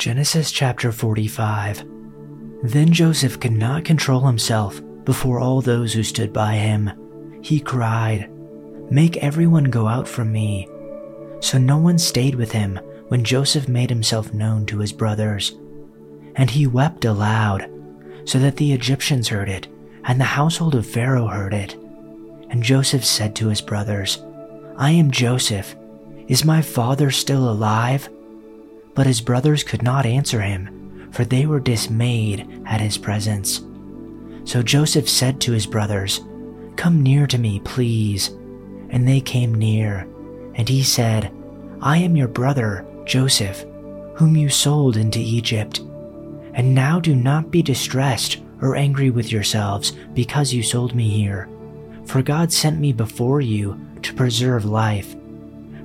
Genesis chapter 45. Then Joseph could not control himself before all those who stood by him. He cried, Make everyone go out from me. So no one stayed with him when Joseph made himself known to his brothers. And he wept aloud, so that the Egyptians heard it, and the household of Pharaoh heard it. And Joseph said to his brothers, I am Joseph. Is my father still alive? But his brothers could not answer him, for they were dismayed at his presence. So Joseph said to his brothers, Come near to me, please. And they came near. And he said, I am your brother, Joseph, whom you sold into Egypt. And now do not be distressed or angry with yourselves because you sold me here. For God sent me before you to preserve life.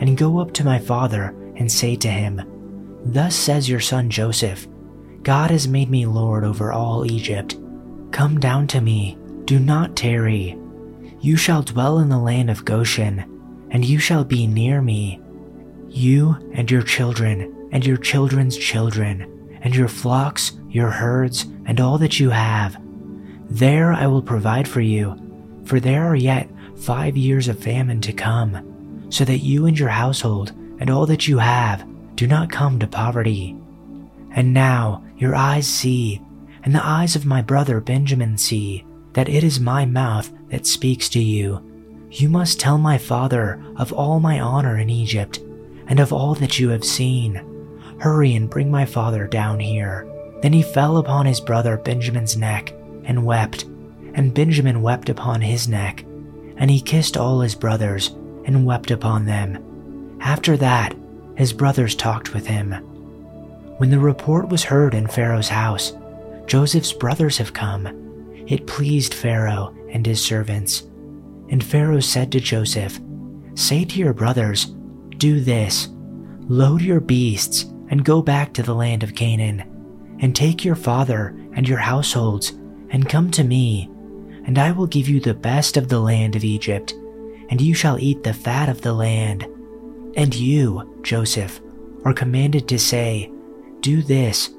and go up to my father and say to him, Thus says your son Joseph God has made me lord over all Egypt. Come down to me, do not tarry. You shall dwell in the land of Goshen, and you shall be near me. You and your children, and your children's children, and your flocks, your herds, and all that you have. There I will provide for you, for there are yet five years of famine to come, so that you and your household and all that you have do not come to poverty. And now your eyes see, and the eyes of my brother Benjamin see, that it is my mouth that speaks to you. You must tell my father of all my honor in Egypt, and of all that you have seen. Hurry and bring my father down here. Then he fell upon his brother Benjamin's neck and wept, and Benjamin wept upon his neck, and he kissed all his brothers and wept upon them. After that, his brothers talked with him. When the report was heard in Pharaoh's house, Joseph's brothers have come. It pleased Pharaoh and his servants. And Pharaoh said to Joseph, Say to your brothers, Do this load your beasts and go back to the land of Canaan, and take your father and your households, and come to me, and I will give you the best of the land of Egypt, and you shall eat the fat of the land. And you, Joseph, are commanded to say, Do this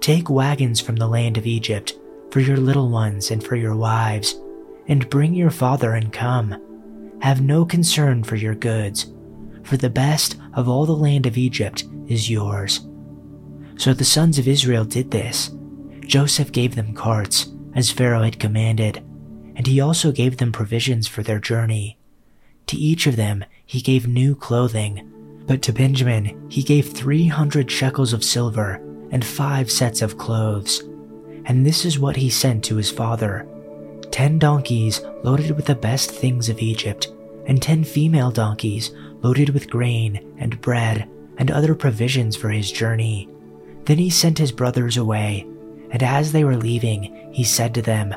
take wagons from the land of Egypt for your little ones and for your wives, and bring your father and come. Have no concern for your goods, for the best of all the land of Egypt is yours. So the sons of Israel did this. Joseph gave them carts, as Pharaoh had commanded, and he also gave them provisions for their journey. To each of them he gave new clothing, but to Benjamin he gave 300 shekels of silver and five sets of clothes. And this is what he sent to his father ten donkeys loaded with the best things of Egypt, and ten female donkeys loaded with grain and bread and other provisions for his journey. Then he sent his brothers away, and as they were leaving, he said to them,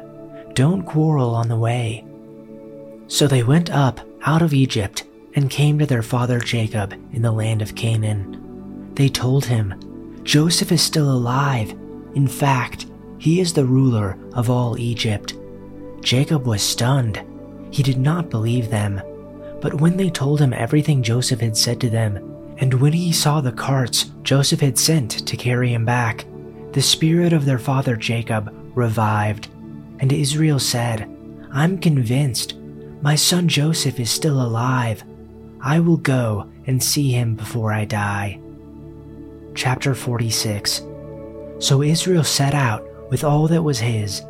Don't quarrel on the way. So they went up out of Egypt and came to their father Jacob in the land of Canaan. They told him, Joseph is still alive. In fact, he is the ruler of all Egypt. Jacob was stunned. He did not believe them. But when they told him everything Joseph had said to them, and when he saw the carts Joseph had sent to carry him back, the spirit of their father Jacob revived. And Israel said, I'm convinced my son Joseph is still alive. I will go and see him before I die. Chapter 46 So Israel set out with all that was his,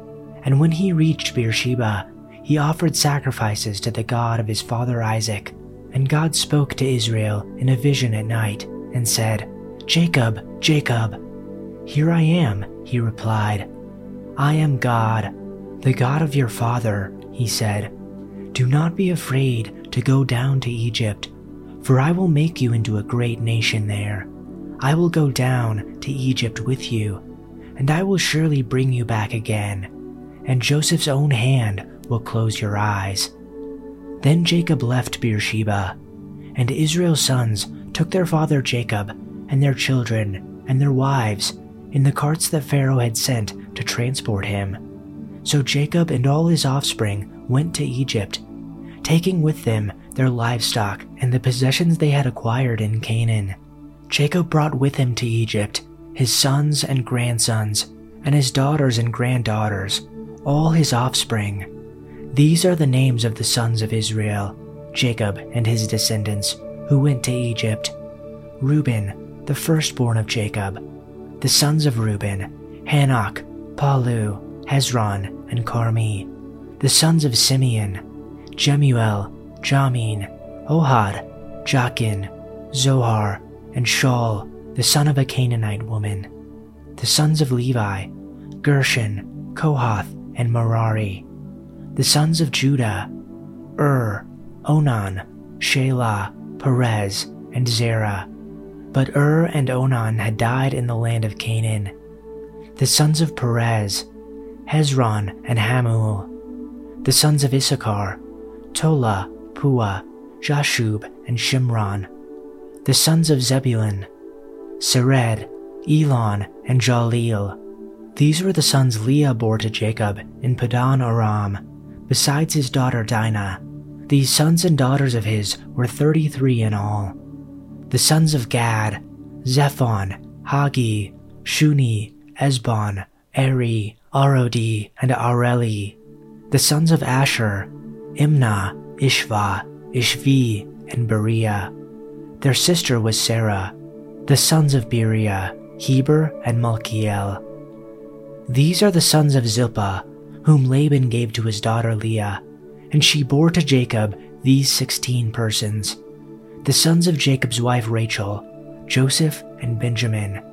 and when he reached Beersheba, he offered sacrifices to the God of his father Isaac. And God spoke to Israel in a vision at night and said, Jacob, Jacob. Here I am, he replied. I am God, the God of your father, he said. Do not be afraid to go down to Egypt, for I will make you into a great nation there. I will go down to Egypt with you, and I will surely bring you back again, and Joseph's own hand will close your eyes. Then Jacob left Beersheba, and Israel's sons took their father Jacob and their children and their wives in the carts that Pharaoh had sent to transport him. So Jacob and all his offspring went to Egypt, taking with them their livestock and the possessions they had acquired in Canaan. Jacob brought with him to Egypt his sons and grandsons, and his daughters and granddaughters, all his offspring. These are the names of the sons of Israel, Jacob and his descendants, who went to Egypt. Reuben, the firstborn of Jacob, the sons of Reuben, Hanoch, Pallu, Hezron, and Carmi, the sons of Simeon, Jemuel, Jamin, Ohad, Jachin, Zohar, and Shaul, the son of a Canaanite woman, the sons of Levi, Gershon, Kohath, and Merari, the sons of Judah, Ur, Onan, Shelah, Perez, and Zerah. But Ur and Onan had died in the land of Canaan. The sons of Perez, Hezron and Hamul. The sons of Issachar, Tola, Pua, Jashub, and Shimron. The sons of Zebulun, Sered, Elon, and Jahleel. These were the sons Leah bore to Jacob in Padan Aram, besides his daughter Dinah. These sons and daughters of his were thirty three in all. The sons of Gad, Zephon, Haggi, Shuni, Ezbon, Eri, Arodi, and Areli. The sons of Asher, Imnah, Ishva, Ishvi, and Beriah. Their sister was Sarah. The sons of Beriah, Heber and Malkiel. These are the sons of Zilpah, whom Laban gave to his daughter Leah, and she bore to Jacob these sixteen persons the sons of Jacob's wife Rachel, Joseph and Benjamin.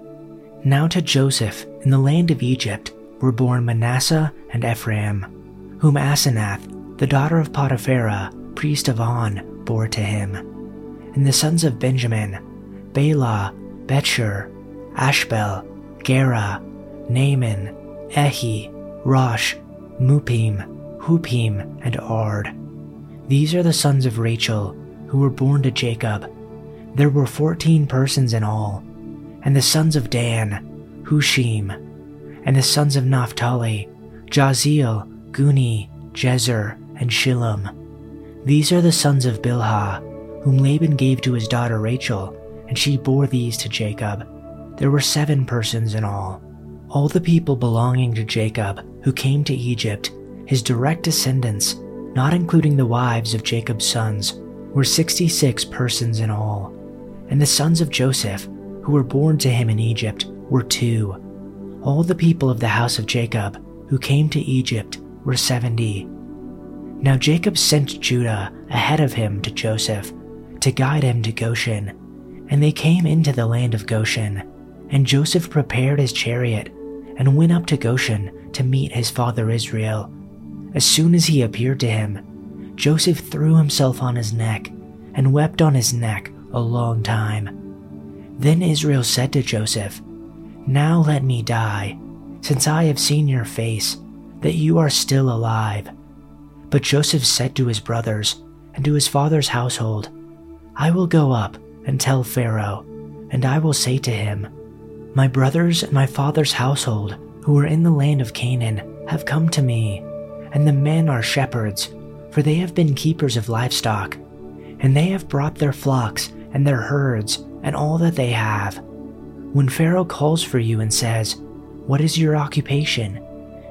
Now to Joseph in the land of Egypt were born Manasseh and Ephraim, whom Asenath, the daughter of Potiphera, priest of On, bore to him. And the sons of Benjamin, Bela, Betshur, Ashbel, Gera, Naaman, Ehi, Rosh, Muppim, Huppim, and Ard. These are the sons of Rachel, who were born to Jacob. There were fourteen persons in all, and the sons of Dan, Hushim, and the sons of Naphtali, Jaziel, Guni, Jezer, and Shillem. These are the sons of Bilhah, whom Laban gave to his daughter Rachel, and she bore these to Jacob. There were seven persons in all. All the people belonging to Jacob who came to Egypt, his direct descendants, not including the wives of Jacob's sons, were 66 persons in all, and the sons of Joseph, who were born to him in Egypt, were two. All the people of the house of Jacob who came to Egypt were 70. Now Jacob sent Judah ahead of him to Joseph to guide him to Goshen, and they came into the land of Goshen, and Joseph prepared his chariot and went up to Goshen to meet his father Israel. As soon as he appeared to him, Joseph threw himself on his neck and wept on his neck a long time. Then Israel said to Joseph, Now let me die, since I have seen your face, that you are still alive. But Joseph said to his brothers and to his father's household, I will go up and tell Pharaoh, and I will say to him, My brothers and my father's household, who are in the land of Canaan, have come to me, and the men are shepherds for they have been keepers of livestock, and they have brought their flocks and their herds and all that they have. When Pharaoh calls for you and says, What is your occupation?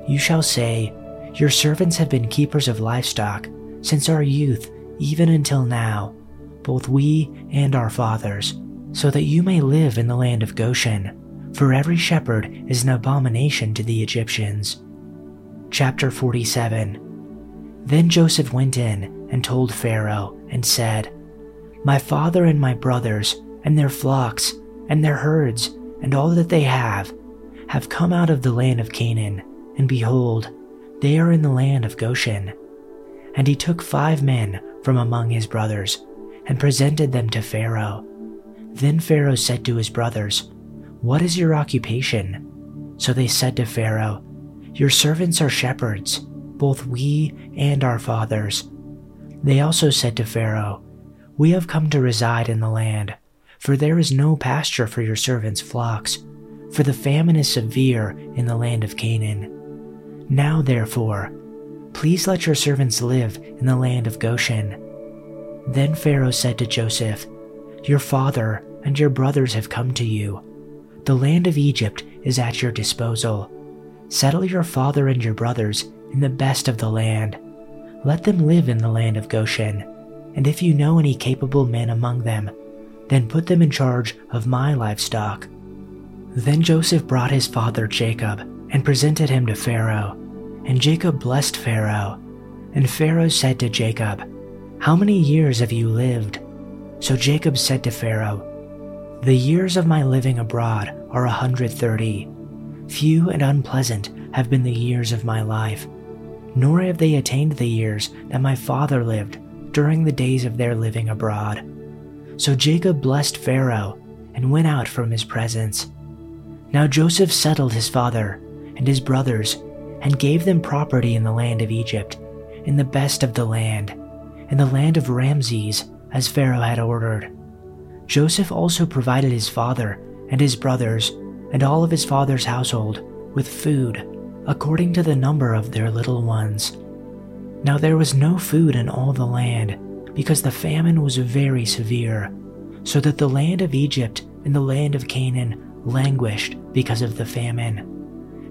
you shall say, Your servants have been keepers of livestock since our youth, even until now, both we and our fathers, so that you may live in the land of Goshen, for every shepherd is an abomination to the Egyptians. Chapter 47 then Joseph went in and told Pharaoh and said, My father and my brothers, and their flocks, and their herds, and all that they have, have come out of the land of Canaan, and behold, they are in the land of Goshen. And he took five men from among his brothers, and presented them to Pharaoh. Then Pharaoh said to his brothers, What is your occupation? So they said to Pharaoh, Your servants are shepherds, both we and our fathers. They also said to Pharaoh, We have come to reside in the land, for there is no pasture for your servants' flocks, for the famine is severe in the land of Canaan. Now, therefore, please let your servants live in the land of Goshen. Then Pharaoh said to Joseph, Your father and your brothers have come to you. The land of Egypt is at your disposal. Settle your father and your brothers in the best of the land. Let them live in the land of Goshen, and if you know any capable men among them, then put them in charge of my livestock. Then Joseph brought his father Jacob and presented him to Pharaoh, and Jacob blessed Pharaoh. And Pharaoh said to Jacob, How many years have you lived? So Jacob said to Pharaoh, the years of my living abroad are a hundred thirty. Few and unpleasant have been the years of my life, nor have they attained the years that my father lived during the days of their living abroad. So Jacob blessed Pharaoh and went out from his presence. Now Joseph settled his father and his brothers and gave them property in the land of Egypt, in the best of the land, in the land of Ramses, as Pharaoh had ordered. Joseph also provided his father and his brothers and all of his father's household with food according to the number of their little ones. Now there was no food in all the land because the famine was very severe, so that the land of Egypt and the land of Canaan languished because of the famine.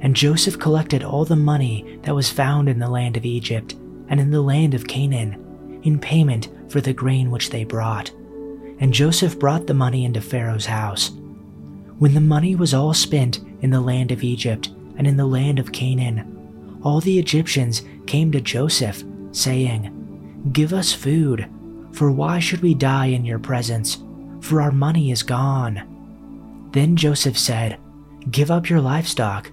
And Joseph collected all the money that was found in the land of Egypt and in the land of Canaan in payment for the grain which they brought and Joseph brought the money into Pharaoh's house. When the money was all spent in the land of Egypt and in the land of Canaan, all the Egyptians came to Joseph, saying, Give us food, for why should we die in your presence? For our money is gone. Then Joseph said, Give up your livestock,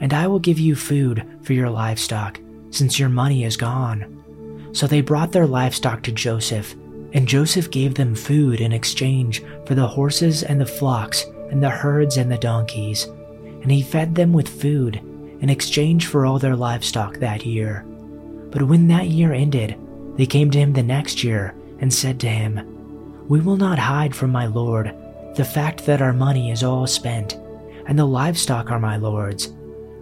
and I will give you food for your livestock, since your money is gone. So they brought their livestock to Joseph, and Joseph gave them food in exchange for the horses and the flocks and the herds and the donkeys, and he fed them with food in exchange for all their livestock that year. But when that year ended, they came to him the next year and said to him, We will not hide from my lord the fact that our money is all spent, and the livestock are my lord's.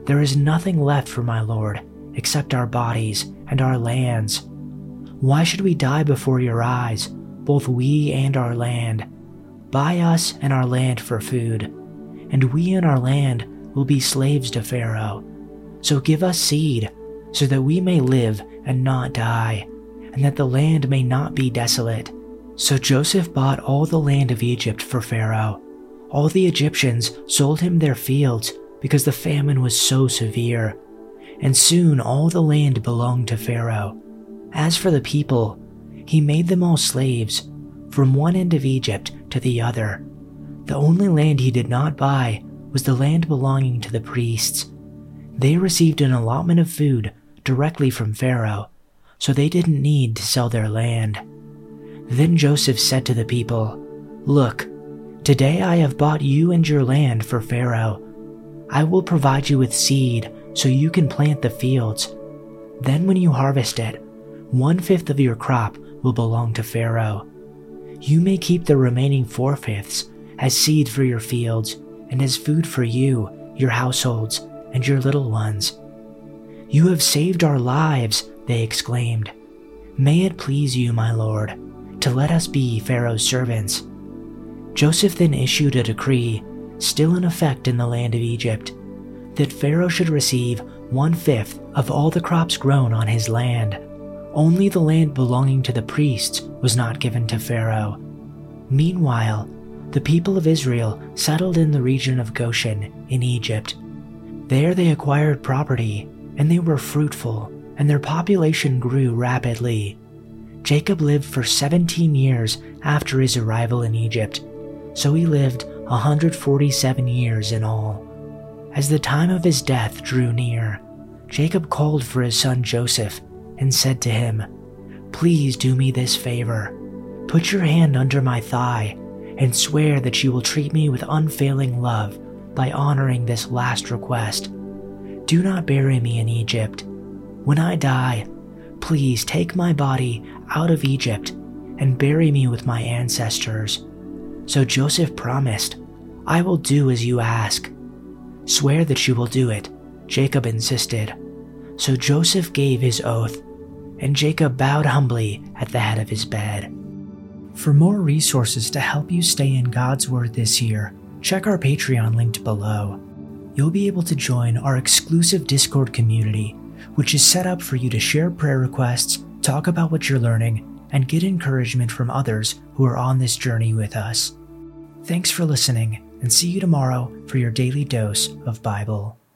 There is nothing left for my lord except our bodies and our lands why should we die before your eyes, both we and our land? Buy us and our land for food, and we and our land will be slaves to Pharaoh. So give us seed, so that we may live and not die, and that the land may not be desolate. So Joseph bought all the land of Egypt for Pharaoh. All the Egyptians sold him their fields because the famine was so severe, and soon all the land belonged to Pharaoh. As for the people, he made them all slaves, from one end of Egypt to the other. The only land he did not buy was the land belonging to the priests. They received an allotment of food directly from Pharaoh, so they didn't need to sell their land. Then Joseph said to the people, Look, today I have bought you and your land for Pharaoh. I will provide you with seed so you can plant the fields. Then, when you harvest it, one fifth of your crop will belong to Pharaoh. You may keep the remaining four fifths as seed for your fields and as food for you, your households, and your little ones. You have saved our lives, they exclaimed. May it please you, my lord, to let us be Pharaoh's servants. Joseph then issued a decree, still in effect in the land of Egypt, that Pharaoh should receive one fifth of all the crops grown on his land. Only the land belonging to the priests was not given to Pharaoh. Meanwhile, the people of Israel settled in the region of Goshen in Egypt. There they acquired property, and they were fruitful, and their population grew rapidly. Jacob lived for 17 years after his arrival in Egypt, so he lived 147 years in all. As the time of his death drew near, Jacob called for his son Joseph and said to him, Please do me this favor. Put your hand under my thigh and swear that you will treat me with unfailing love by honoring this last request. Do not bury me in Egypt. When I die, please take my body out of Egypt and bury me with my ancestors. So Joseph promised, I will do as you ask. Swear that you will do it, Jacob insisted. So Joseph gave his oath, and Jacob bowed humbly at the head of his bed. For more resources to help you stay in God's Word this year, check our Patreon linked below. You'll be able to join our exclusive Discord community, which is set up for you to share prayer requests, talk about what you're learning, and get encouragement from others who are on this journey with us. Thanks for listening, and see you tomorrow for your daily dose of Bible.